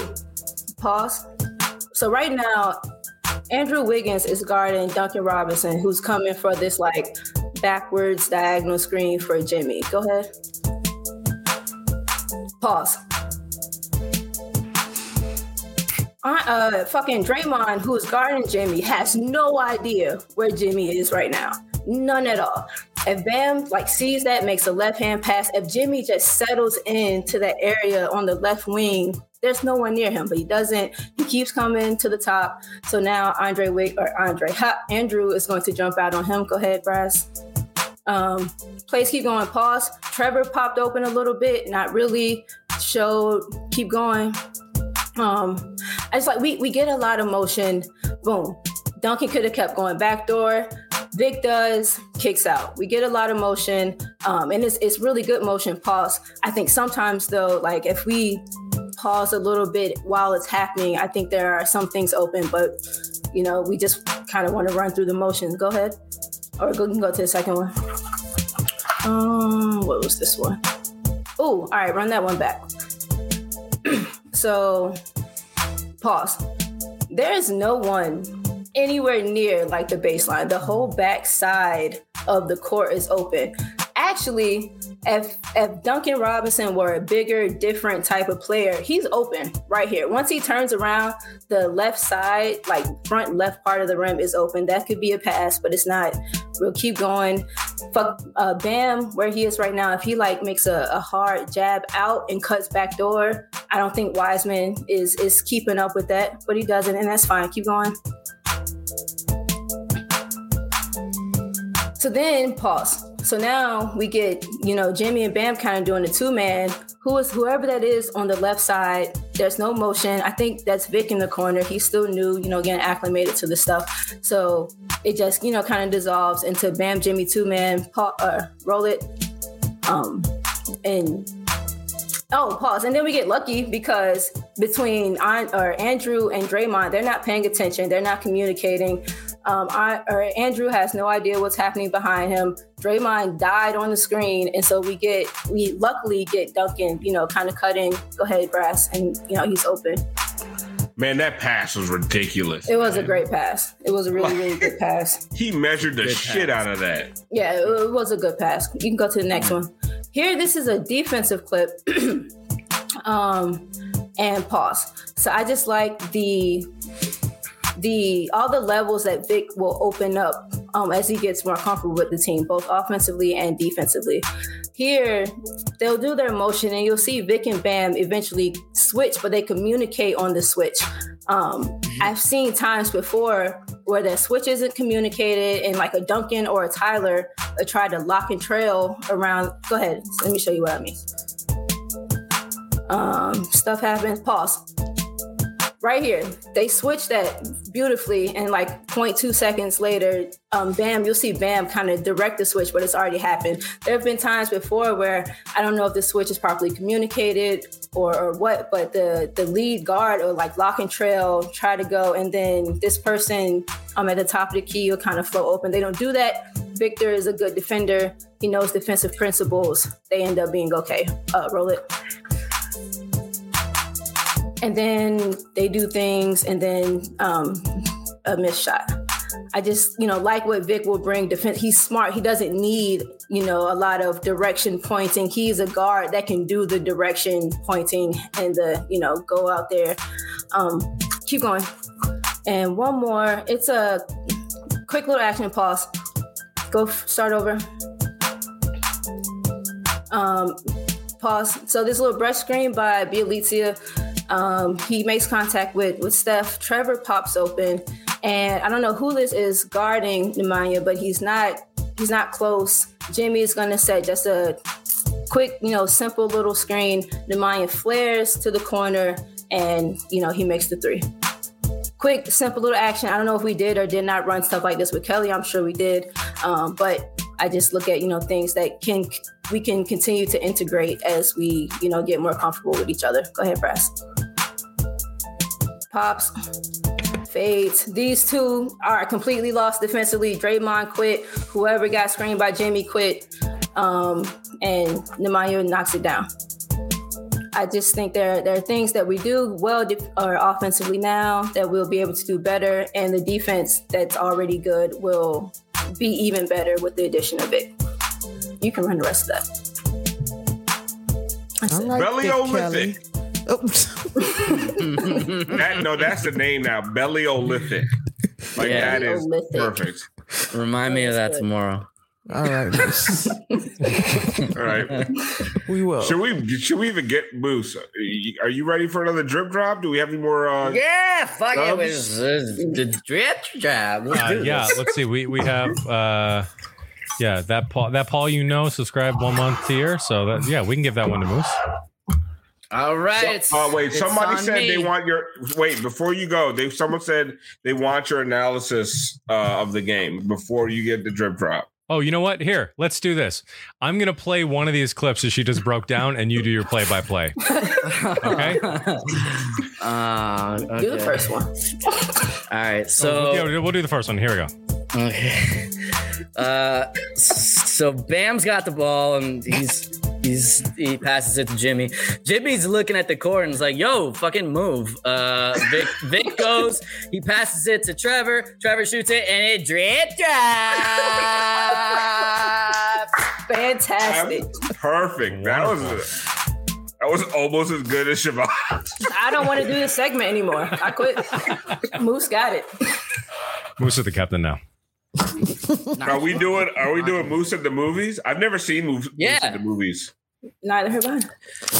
E: Pause. So right now, Andrew Wiggins is guarding Duncan Robinson, who's coming for this like backwards diagonal screen for Jimmy. Go ahead. Pause. Uh, fucking Draymond, who's guarding Jimmy, has no idea where Jimmy is right now. None at all. If Bam like sees that, makes a left hand pass. If Jimmy just settles into that area on the left wing, there's no one near him, but he doesn't. He keeps coming to the top. So now Andre Wick or Andre ha, Andrew is going to jump out on him. Go ahead, Brass. Um, plays keep going. Pause. Trevor popped open a little bit, not really. Showed. Keep going. Um, I just like we we get a lot of motion. Boom. Duncan could have kept going backdoor. Vic does kicks out. We get a lot of motion, um, and it's it's really good motion. Pause. I think sometimes though, like if we pause a little bit while it's happening, I think there are some things open, but you know we just kind of want to run through the motions. Go ahead, or go, can go to the second one. Um, what was this one? Oh, all right, run that one back. So, pause. There is no one anywhere near like the baseline. The whole back side of the court is open. Actually, if if Duncan Robinson were a bigger, different type of player, he's open right here. Once he turns around, the left side, like front left part of the rim, is open. That could be a pass, but it's not. We'll keep going. Fuck uh, Bam, where he is right now. If he like makes a, a hard jab out and cuts back door, I don't think Wiseman is is keeping up with that, but he doesn't, and that's fine. Keep going. So then pause. So now we get, you know, Jimmy and Bam kind of doing the two man. Who is whoever that is on the left side? There's no motion. I think that's Vic in the corner. He's still new, you know, getting acclimated to the stuff. So it just, you know, kind of dissolves into Bam, Jimmy, two man, pa- uh, roll it, um, and Oh, pause. And then we get lucky because between or Andrew and Draymond, they're not paying attention. They're not communicating. Um, I, or Andrew has no idea what's happening behind him. Draymond died on the screen, and so we get we luckily get Duncan, you know, kind of cutting. Go ahead, Brass, and you know he's open.
C: Man, that pass was ridiculous.
E: It was a great pass. It was a really, really good pass.
C: He measured the
D: Good
C: shit
D: pass.
C: out of that.
E: Yeah, it, it was a good pass. You can go to the next one. Here, this is a defensive clip. um, and pause. So I just like the the all the levels that Vic will open up um, as he gets more comfortable with the team, both offensively and defensively. Here, they'll do their motion, and you'll see Vic and Bam eventually switch, but they communicate on the switch. Um, I've seen times before where that switch isn't communicated, and like a Duncan or a Tyler uh, try to lock and trail around. Go ahead, let me show you what I mean. Um, stuff happens. Pause right here. They switch that beautifully, and like 0.2 seconds later, um, bam, you'll see Bam kind of direct the switch, but it's already happened. There have been times before where I don't know if the switch is properly communicated or, or what, but the the lead guard or like lock and trail try to go, and then this person um, at the top of the key will kind of flow open. They don't do that. Victor is a good defender. He knows defensive principles. They end up being okay. Uh, roll it and then they do things and then um, a missed shot. I just, you know, like what Vic will bring defense. He's smart. He doesn't need, you know, a lot of direction pointing. He's a guard that can do the direction pointing and the, you know, go out there. Um, keep going. And one more. It's a quick little action pause. Go start over. Um, pause. So this little brush screen by Bjelica. Um, he makes contact with with Steph. Trevor pops open, and I don't know who this is guarding Nemanja, but he's not he's not close. Jimmy is gonna set just a quick, you know, simple little screen. Nemanja flares to the corner, and you know he makes the three. Quick, simple little action. I don't know if we did or did not run stuff like this with Kelly. I'm sure we did, um, but I just look at you know things that can we can continue to integrate as we you know get more comfortable with each other. Go ahead, Brass. Pops, fades. These two are completely lost defensively. Draymond quit. Whoever got screened by Jimmy quit, um, and Nemanja knocks it down. I just think there there are things that we do well def- or offensively now that we'll be able to do better, and the defense that's already good will be even better with the addition of it. You can run the rest of that.
F: I like
C: Belly Olympic.
F: Kelly. Oops. Oh.
C: That, no, that's the name now. Belly Olympic. Like
D: Yeah.
C: that is perfect.
D: Remind me of that tomorrow.
F: All right.
C: All right.
F: we will.
C: Should we should we even get Moose? Are you ready for another drip drop? Do we have any more? Uh,
D: Yeah, fuck it.
C: Dubs?
D: It's, it's the drip job. Let's
G: Uh, yeah, let's see. We we have uh yeah, that Paul that Paul you know subscribe one month here. So that yeah, we can give that one to Moose.
D: All right.
C: Oh wait,
D: it's
C: somebody said
D: me.
C: they want your wait before you go. They someone said they want your analysis uh, of the game before you get the drip drop.
G: Oh, you know what? Here, let's do this. I'm gonna play one of these clips that she just broke down, and you do your play by play. Okay.
D: Uh, okay.
E: Do the first one.
D: All right.
G: So
D: So
G: yeah, we'll do the first one. Here we go.
D: Okay. Uh, so Bam's got the ball and he's He's he passes it to Jimmy. Jimmy's looking at the court and is like, "Yo, fucking move." Uh, Vic Vic goes. He passes it to Trevor. Trevor shoots it and it drip drops.
E: Fantastic.
C: Perfect. That was that was almost as good as Siobhan.
E: I don't want to do this segment anymore. I quit. Moose got it.
G: Moose is the captain now.
C: Are we doing? Are we doing Moose at the movies? I've never seen Moose,
D: Yeah.
C: Moose at the movies.
E: Neither have I.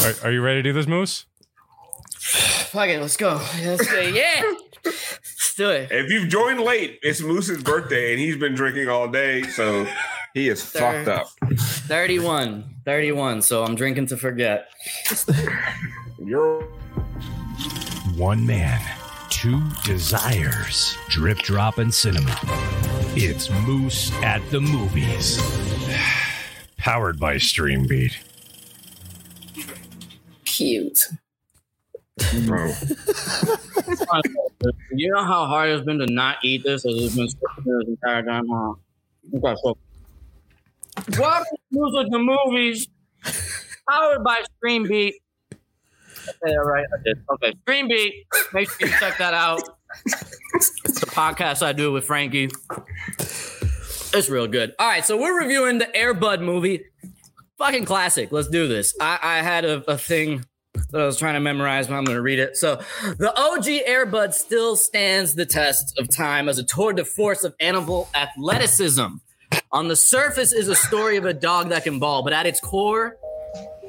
G: Are, are you ready to do this, Moose?
D: Fuck it, let's go. Let's go. Yeah, let's do it.
C: If you've joined late, it's Moose's birthday, and he's been drinking all day, so he is fucked up.
D: 31. 31. So I'm drinking to forget.
C: You're
B: One man, two desires. Drip drop and cinema. It's Moose at the movies. Powered by Streambeat.
E: Cute.
C: bro.
D: You know how hard it's been to not eat this as it's been sitting here this entire time? Huh? Okay, so. Welcome to Moose at the movies. Powered by Stream Beat. Okay, right, I did. Okay, Stream Beat. Make sure you check that out. It's the podcast I do with Frankie. It's real good. All right, so we're reviewing the Air Bud movie. Fucking classic. Let's do this. I, I had a, a thing that I was trying to memorize, but I'm going to read it. So, the OG Air Bud still stands the test of time as a tour de force of animal athleticism. On the surface is a story of a dog that can ball, but at its core,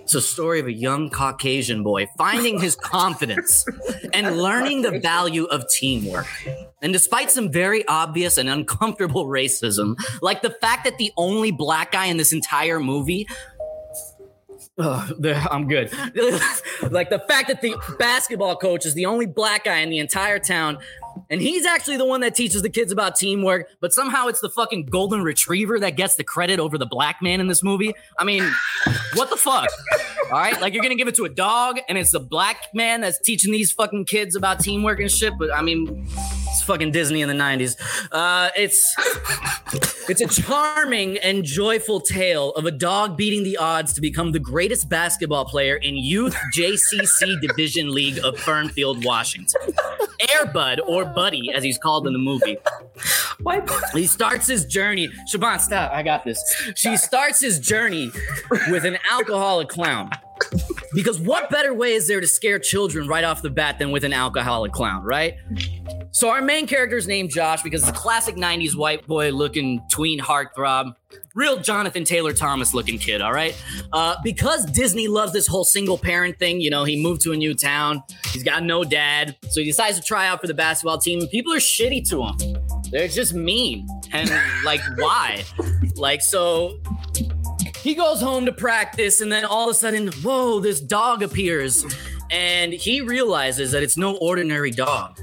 D: it's a story of a young Caucasian boy finding his confidence and learning the value of teamwork. And despite some very obvious and uncomfortable racism, like the fact that the only black guy in this entire movie Oh, I'm good. like the fact that the basketball coach is the only black guy in the entire town, and he's actually the one that teaches the kids about teamwork, but somehow it's the fucking golden retriever that gets the credit over the black man in this movie. I mean, what the fuck? All right, like you're gonna give it to a dog, and it's the black man that's teaching these fucking kids about teamwork and shit. But I mean, it's fucking Disney in the '90s. Uh, it's it's a charming and joyful tale of a dog beating the odds to become the greatest basketball player in Youth JCC Division League of Fernfield, Washington. Air Bud, or Buddy, as he's called in the movie. He starts his journey. Shaban, stop. I got this. She starts his journey with an alcoholic clown. Because what better way is there to scare children right off the bat than with an alcoholic clown, right? So our main character is named Josh because it's a classic 90s white boy looking tween heartthrob. Real Jonathan Taylor Thomas looking kid, all right? Uh, because Disney loves this whole single parent thing, you know, he moved to a new town. He's got no dad. So he decides to try out for the basketball team. People are shitty to him. They're just mean. And like, why? Like, so he goes home to practice, and then all of a sudden, whoa, this dog appears. And he realizes that it's no ordinary dog.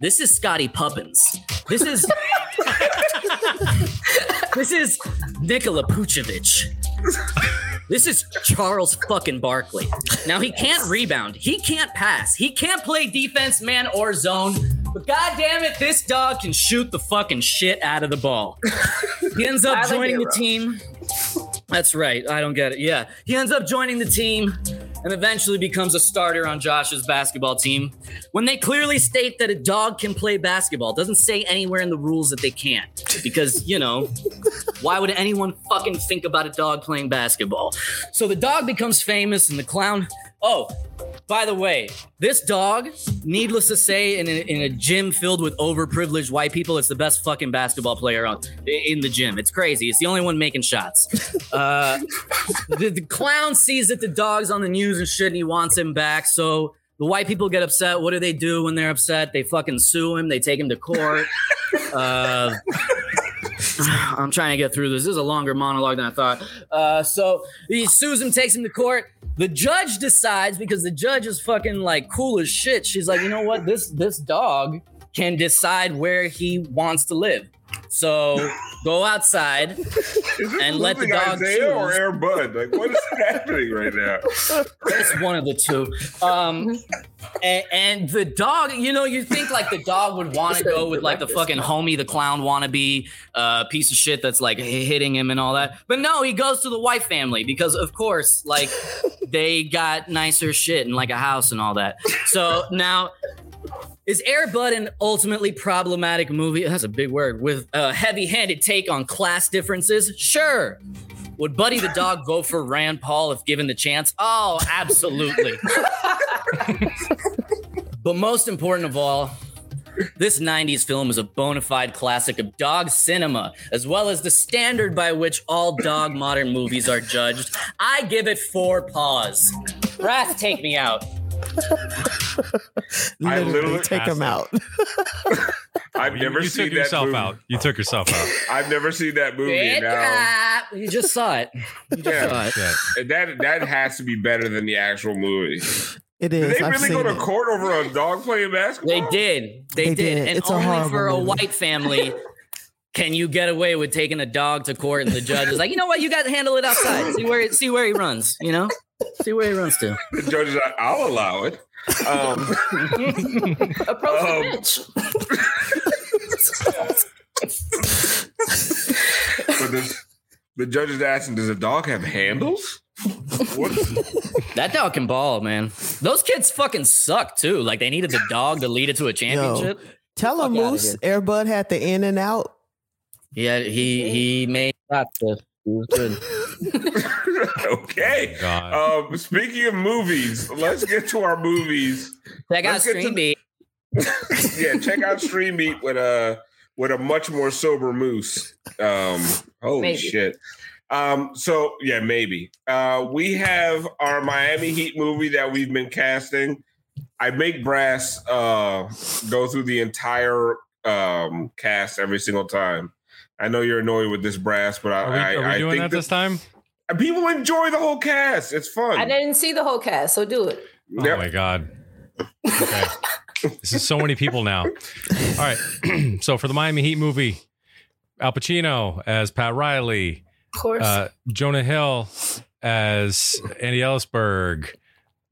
D: This is Scotty Puppins. This is this is Nikola Vucevic. This is Charles fucking Barkley. Now he can't rebound. He can't pass. He can't play defense, man, or zone. But god damn it, this dog can shoot the fucking shit out of the ball. He ends up joining the team. That's right. I don't get it. Yeah. He ends up joining the team and eventually becomes a starter on Josh's basketball team. When they clearly state that a dog can play basketball, it doesn't say anywhere in the rules that they can't. Because, you know, why would anyone fucking think about a dog playing basketball? So the dog becomes famous and the clown. Oh, by the way, this dog, needless to say, in a, in a gym filled with overprivileged white people, it's the best fucking basketball player on, in the gym. It's crazy. It's the only one making shots. Uh, the, the clown sees that the dog's on the news and shit, and he wants him back. So the white people get upset. What do they do when they're upset? They fucking sue him. They take him to court. Uh, I'm trying to get through this. This is a longer monologue than I thought. Uh, so he sues him, takes him to court. The judge decides because the judge is fucking like cool as shit. She's like, you know what? This this dog can decide where he wants to live. So go outside and let the
C: losing
D: dog
C: Isaiah
D: choose.
C: or Air Bud? Like, what is happening right now?
D: It's one of the two. Um, and, and the dog, you know, you think like the dog would want to go with like the fucking homie, the clown wannabe uh, piece of shit that's like hitting him and all that. But no, he goes to the white family because, of course, like they got nicer shit and like a house and all that. So now. Is Air Bud an ultimately problematic movie? That's a big word. With a heavy handed take on class differences? Sure. Would Buddy the dog go for Rand Paul if given the chance? Oh, absolutely. but most important of all, this 90s film is a bona fide classic of dog cinema, as well as the standard by which all dog modern movies are judged. I give it four paws. Wrath, take me out.
C: I
F: Literally,
C: literally
F: take them out.
C: I've never
G: you,
C: seen
G: took
C: that
G: yourself
C: movie.
G: out. You took yourself out.
C: I've never seen that movie.
D: Bad
C: Now.
D: You just saw it. You just
C: Yeah.
D: saw it.
G: Yeah.
C: that that has to be better than the actual movie.
F: It is.
C: Did they
F: I've
C: really go to
F: it.
C: court over a dog playing basketball?
D: They did. They,
F: They
D: did.
F: did.
D: And
F: It's
D: only
F: horrible
D: for a white family can you get away with taking a dog to court and the judge is like, you know what, you got to handle it outside. See where see where he runs, you know? See where he runs to.
C: The judge is like, I'll allow it. Um,
E: Approach
C: Um,
E: the bench.
C: but the, the judge is asking, does a dog have handles? What?
D: That dog can ball, man. Those kids fucking suck too. Like they needed the dog to lead it to a championship.
F: Tell him, Moose.
D: Air
F: Bud had the in and out.
D: Yeah, he he made shots. He was good.
C: okay.
G: God.
C: Um, speaking of movies, let's get to our movies.
D: Check out
C: Let's get to-
D: Stream Beat.
C: yeah, check out Stream Beat with a with a much more sober moose. Um, holy
E: Maybe.
C: shit. Um, so yeah, maybe. Uh, we have our Miami Heat movie that we've been casting. I make Brass uh go through the entire um cast every single time. I know you're annoyed with this brass, but I,
G: Are we,
C: I,
G: we
C: I
G: doing
C: think
G: that this time?
C: people enjoy the whole cast. It's fun.
E: I didn't see the whole cast, so do it.
G: Oh
C: Yep.
G: my god. Okay. this is so many people now. All right. so for the Miami Heat movie, Al Pacino as Pat Riley,
E: Of course.
G: uh, Jonah Hill as Andy Elisburg,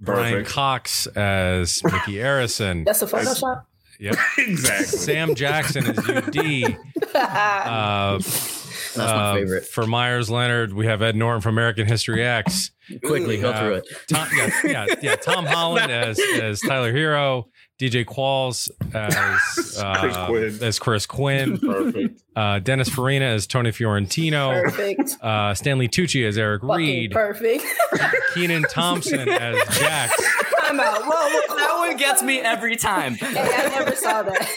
G: Brian Cox as Mickey Arison.
E: That's a Photoshop.
G: Yep.
C: exactly.
G: Sam Jackson as UD. Uh,
D: That's my
G: uh,
D: favorite.
G: For Meyers Leonard, we have Ed Norton from American History X.
D: Quickly go
G: Uh,
D: through it.
G: Tom, yeah, yeah, yeah. Tom Holland as as Tyler Herro, DJ Qualls as uh,
C: Quinn.
G: as Chris Quinn,
C: Perfect.
G: uh, Dennis Farina as Tony Fiorentino,
E: Perfect.
G: uh, Stanley Tucci as Eric
E: Fucking
G: Reid,
E: perfect.
G: Kenan Thompson as Jax.
E: I'm out. Whoa, whoa,
D: That one gets me every time.
E: Hey, I never saw that.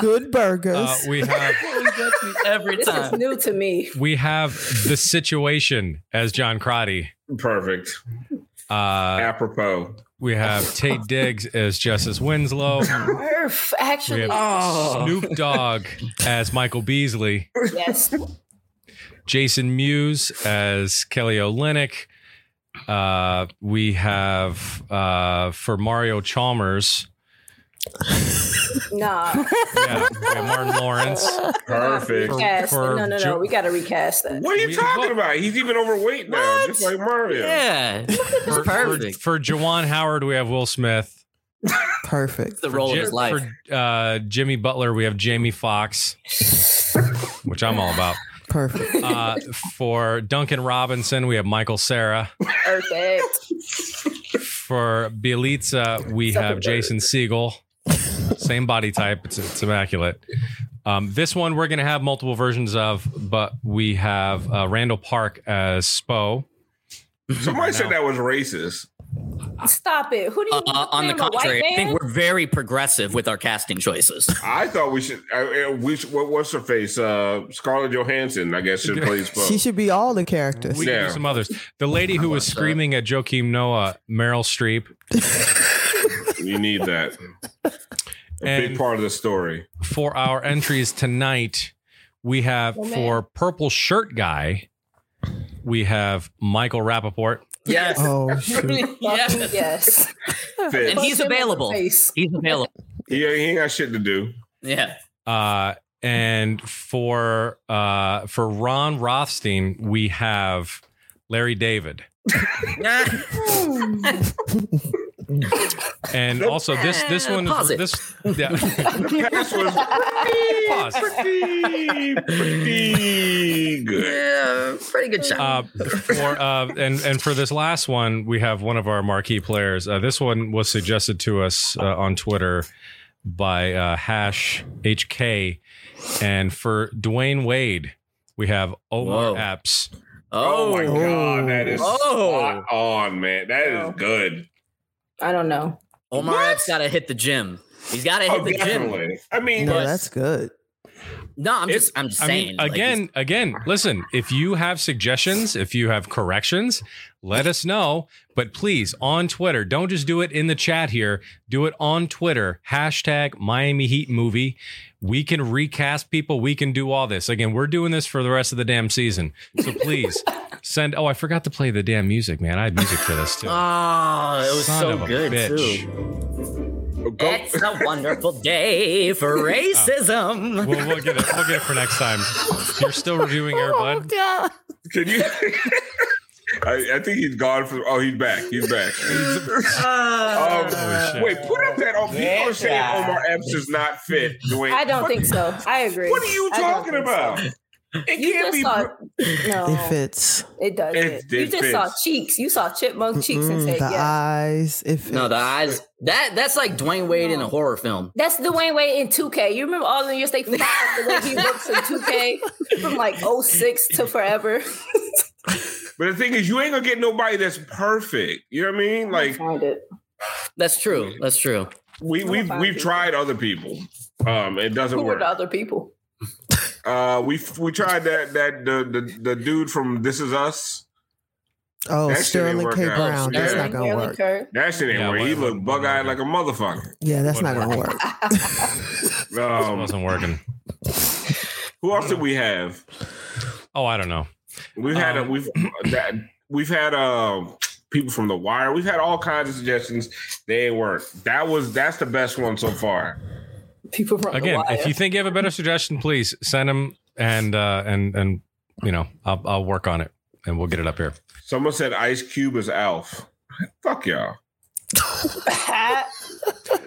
F: Good burgers.
G: Uh, we have
D: That one gets me every
E: This is
D: time.
E: new to me.
G: we have the situation as John Crotty.
C: Perfect.
G: Uh,
C: Apropos.
G: we have Taye Diggs as Justice Winslow.
E: Perf,
G: We
E: actually.
G: have
D: Oh.
G: Snoop Dogg as Michael Beasley.
E: Yes.
G: Jason Mewes as Kelly Olynyk. Uh, we have uh, for Mario Chalmers.
E: Nah.
G: Yeah, Martin Lawrence.
C: Perfect.
E: Recast.
G: for
E: no, no, no.
G: Jo-
E: we got to recast that.
C: What are you
G: We-
C: talking
G: what?
C: about? He's even overweight now,
D: What?
C: just like Mario.
D: Yeah.
G: For, for,
D: perfect.
G: for Juwan Howard, we have Will Smith.
F: Perfect.
D: the role of his life.
G: For uh, Jimmy Butler, we have Jamie Foxx, which I'm all about.
F: Perfect.
G: Uh, for Duncan Robinson, we have Michael Cera.
E: Perfect.
G: For Bjelica, we have Jason Segel. Same body type. It's, it's immaculate. Um, this one we're going to have multiple versions of, but we have uh, Randall Park as Spo.
C: Somebody said that was racist.
E: Stop it. Who do you
D: Uh, on the
E: name a white
D: contrary, I think we're very progressive with our casting choices.
C: I thought we should. Uh, uh, we should, what, what's her face? Uh, Scarlett Johansson, I guess, should play
F: She should be all the characters.
G: We
C: Yeah.
G: do some others. The lady who was
D: want that.
G: screaming at Joakim Noah, Meryl Streep.
C: You need that. A
G: And-
C: big part of the story.
G: For our entries tonight, we have
E: Oh,
G: for Purple Shirt Guy, we have Michael Rapaport.
D: Yes.
F: Oh shoot.
D: yes.
E: Yes.
D: And he's
E: Punch him in the
D: available. He's available.
C: He, he ain't got shit to do.
D: Yeah.
G: Uh, and for uh, for Ron Rothstein, we have Larry David. And also this this one
D: Pause it.
G: this yeah.
C: The pass was
G: Pause.
C: pretty, pretty good.
D: Yeah, pretty good shot.
G: Uh, for uh, and and for this last one, we have one of our marquee players. Uh, this one was suggested to us uh, on Twitter by uh, hash HK, and for Dwyane Wade, we have Omar
D: Whoa.
G: Epps.
C: Oh, my god, that is
D: Oh.
C: spot on, man. That is good.
E: I don't know.
D: Omar
C: what?
D: Epps got to hit the gym. He's got to oh, hit
C: Oh,
D: the gym.
C: definitely. I mean,
F: No, that's good.
D: No, I'm
G: It's-
D: just, I'm just
G: I
D: saying.
G: mean,
D: like,
G: again, again, listen, if you have suggestions, if you have corrections, let us know. But please, on Twitter, don't just do it in the chat here. Do it on Twitter. Hashtag Miami Heat movie. We can recast people. We can do all this. Again, we're doing this for the rest of the damn season. So please send. Oh, I forgot to play the damn music, man. I had music for this too.
D: Oh, it was
G: Son
D: so good
G: bitch.
D: too.
C: Go,
D: It's a wonderful day for racism.
G: We'll, we'll get it. We'll get it for next time. You're still reviewing Air Bud.
C: can you? I, I think he's gone for. Oh, he's back. He's back. um,
G: shit.
C: wait, put up that. Oh, people are saying Omar Epps is not fit. Dwyane,
E: I don't
C: What-
E: think so. I agree.
C: What are you talking
E: about? so.
C: About? It
E: You
C: can't
E: just
C: be.
E: saw
C: pr-
E: no.
F: It fits.
E: It does.
C: It-
E: It,
C: it
E: you just
C: fits.
E: saw cheeks. You saw chipmunk cheeks and said,
F: the
E: "Yeah."
F: eyes. It fits.
D: No, the eyes. That that's like Dwyane Wade in a horror film.
E: That's Dwyane Wade in 2K. You remember all the years they fucked the way he looks in 2K from like 06 to forever.
C: But the thing is, you ain't gonna get nobody that's perfect. You know what I mean? Like
E: find it.
D: That's true. That's true.
C: we we've we've
E: it.
C: tried other people. Um, it doesn't
E: Who were
C: work.
E: the other people?
C: Uh, we we tried that that the the, the dude from This Is Us.
F: Oh,
C: That
F: Sterling
C: work
F: K.
C: out.
F: Brown. That's
C: Yeah.
F: not gonna
E: Sterling
F: work.
E: Kerr.
C: That shit ain't
G: Yeah,
C: work. He looked bug eyed like a motherfucker.
F: Yeah, that's not
G: Wouldn't
F: gonna work.
G: This
C: Um,
G: wasn't working.
C: who else did we have?
G: Oh, I don't know.
C: We've had a,
G: Um,
C: we've that we've had uh, people from the wire. We've had all kinds of suggestions. They ain't work. That was that's the best one so far.
E: People from
G: Again,
E: the wire.
G: if you think you have a better suggestion, please send them and uh, and and you know I'll I'll work on it and we'll get it up here.
C: Someone said Ice Cube is Alf. Fuck y'all.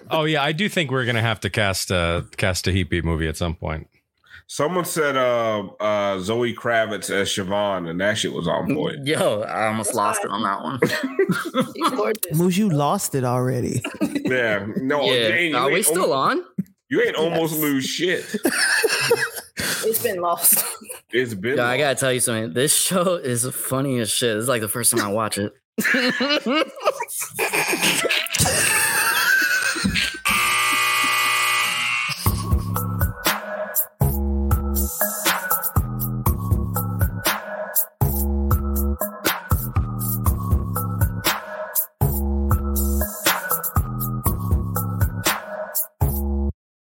G: Oh yeah, I do think we're gonna have to cast uh cast a Heat Beat movie at some point.
C: Someone said uh, uh, Zoe Kravitz as Siobhan, and that shit was on point.
D: Yo, I almost lost it on that one.
E: She's gorgeous.
F: Moose, you lost it already.
C: Yeah, no,
D: yeah.
C: ain't- you
D: Are we still on?
C: You ain't almost lose shit.
E: It's been lost.
C: It's been.
D: Yeah, I gotta tell you something. This show is funny as shit. It's like the first time I watch it.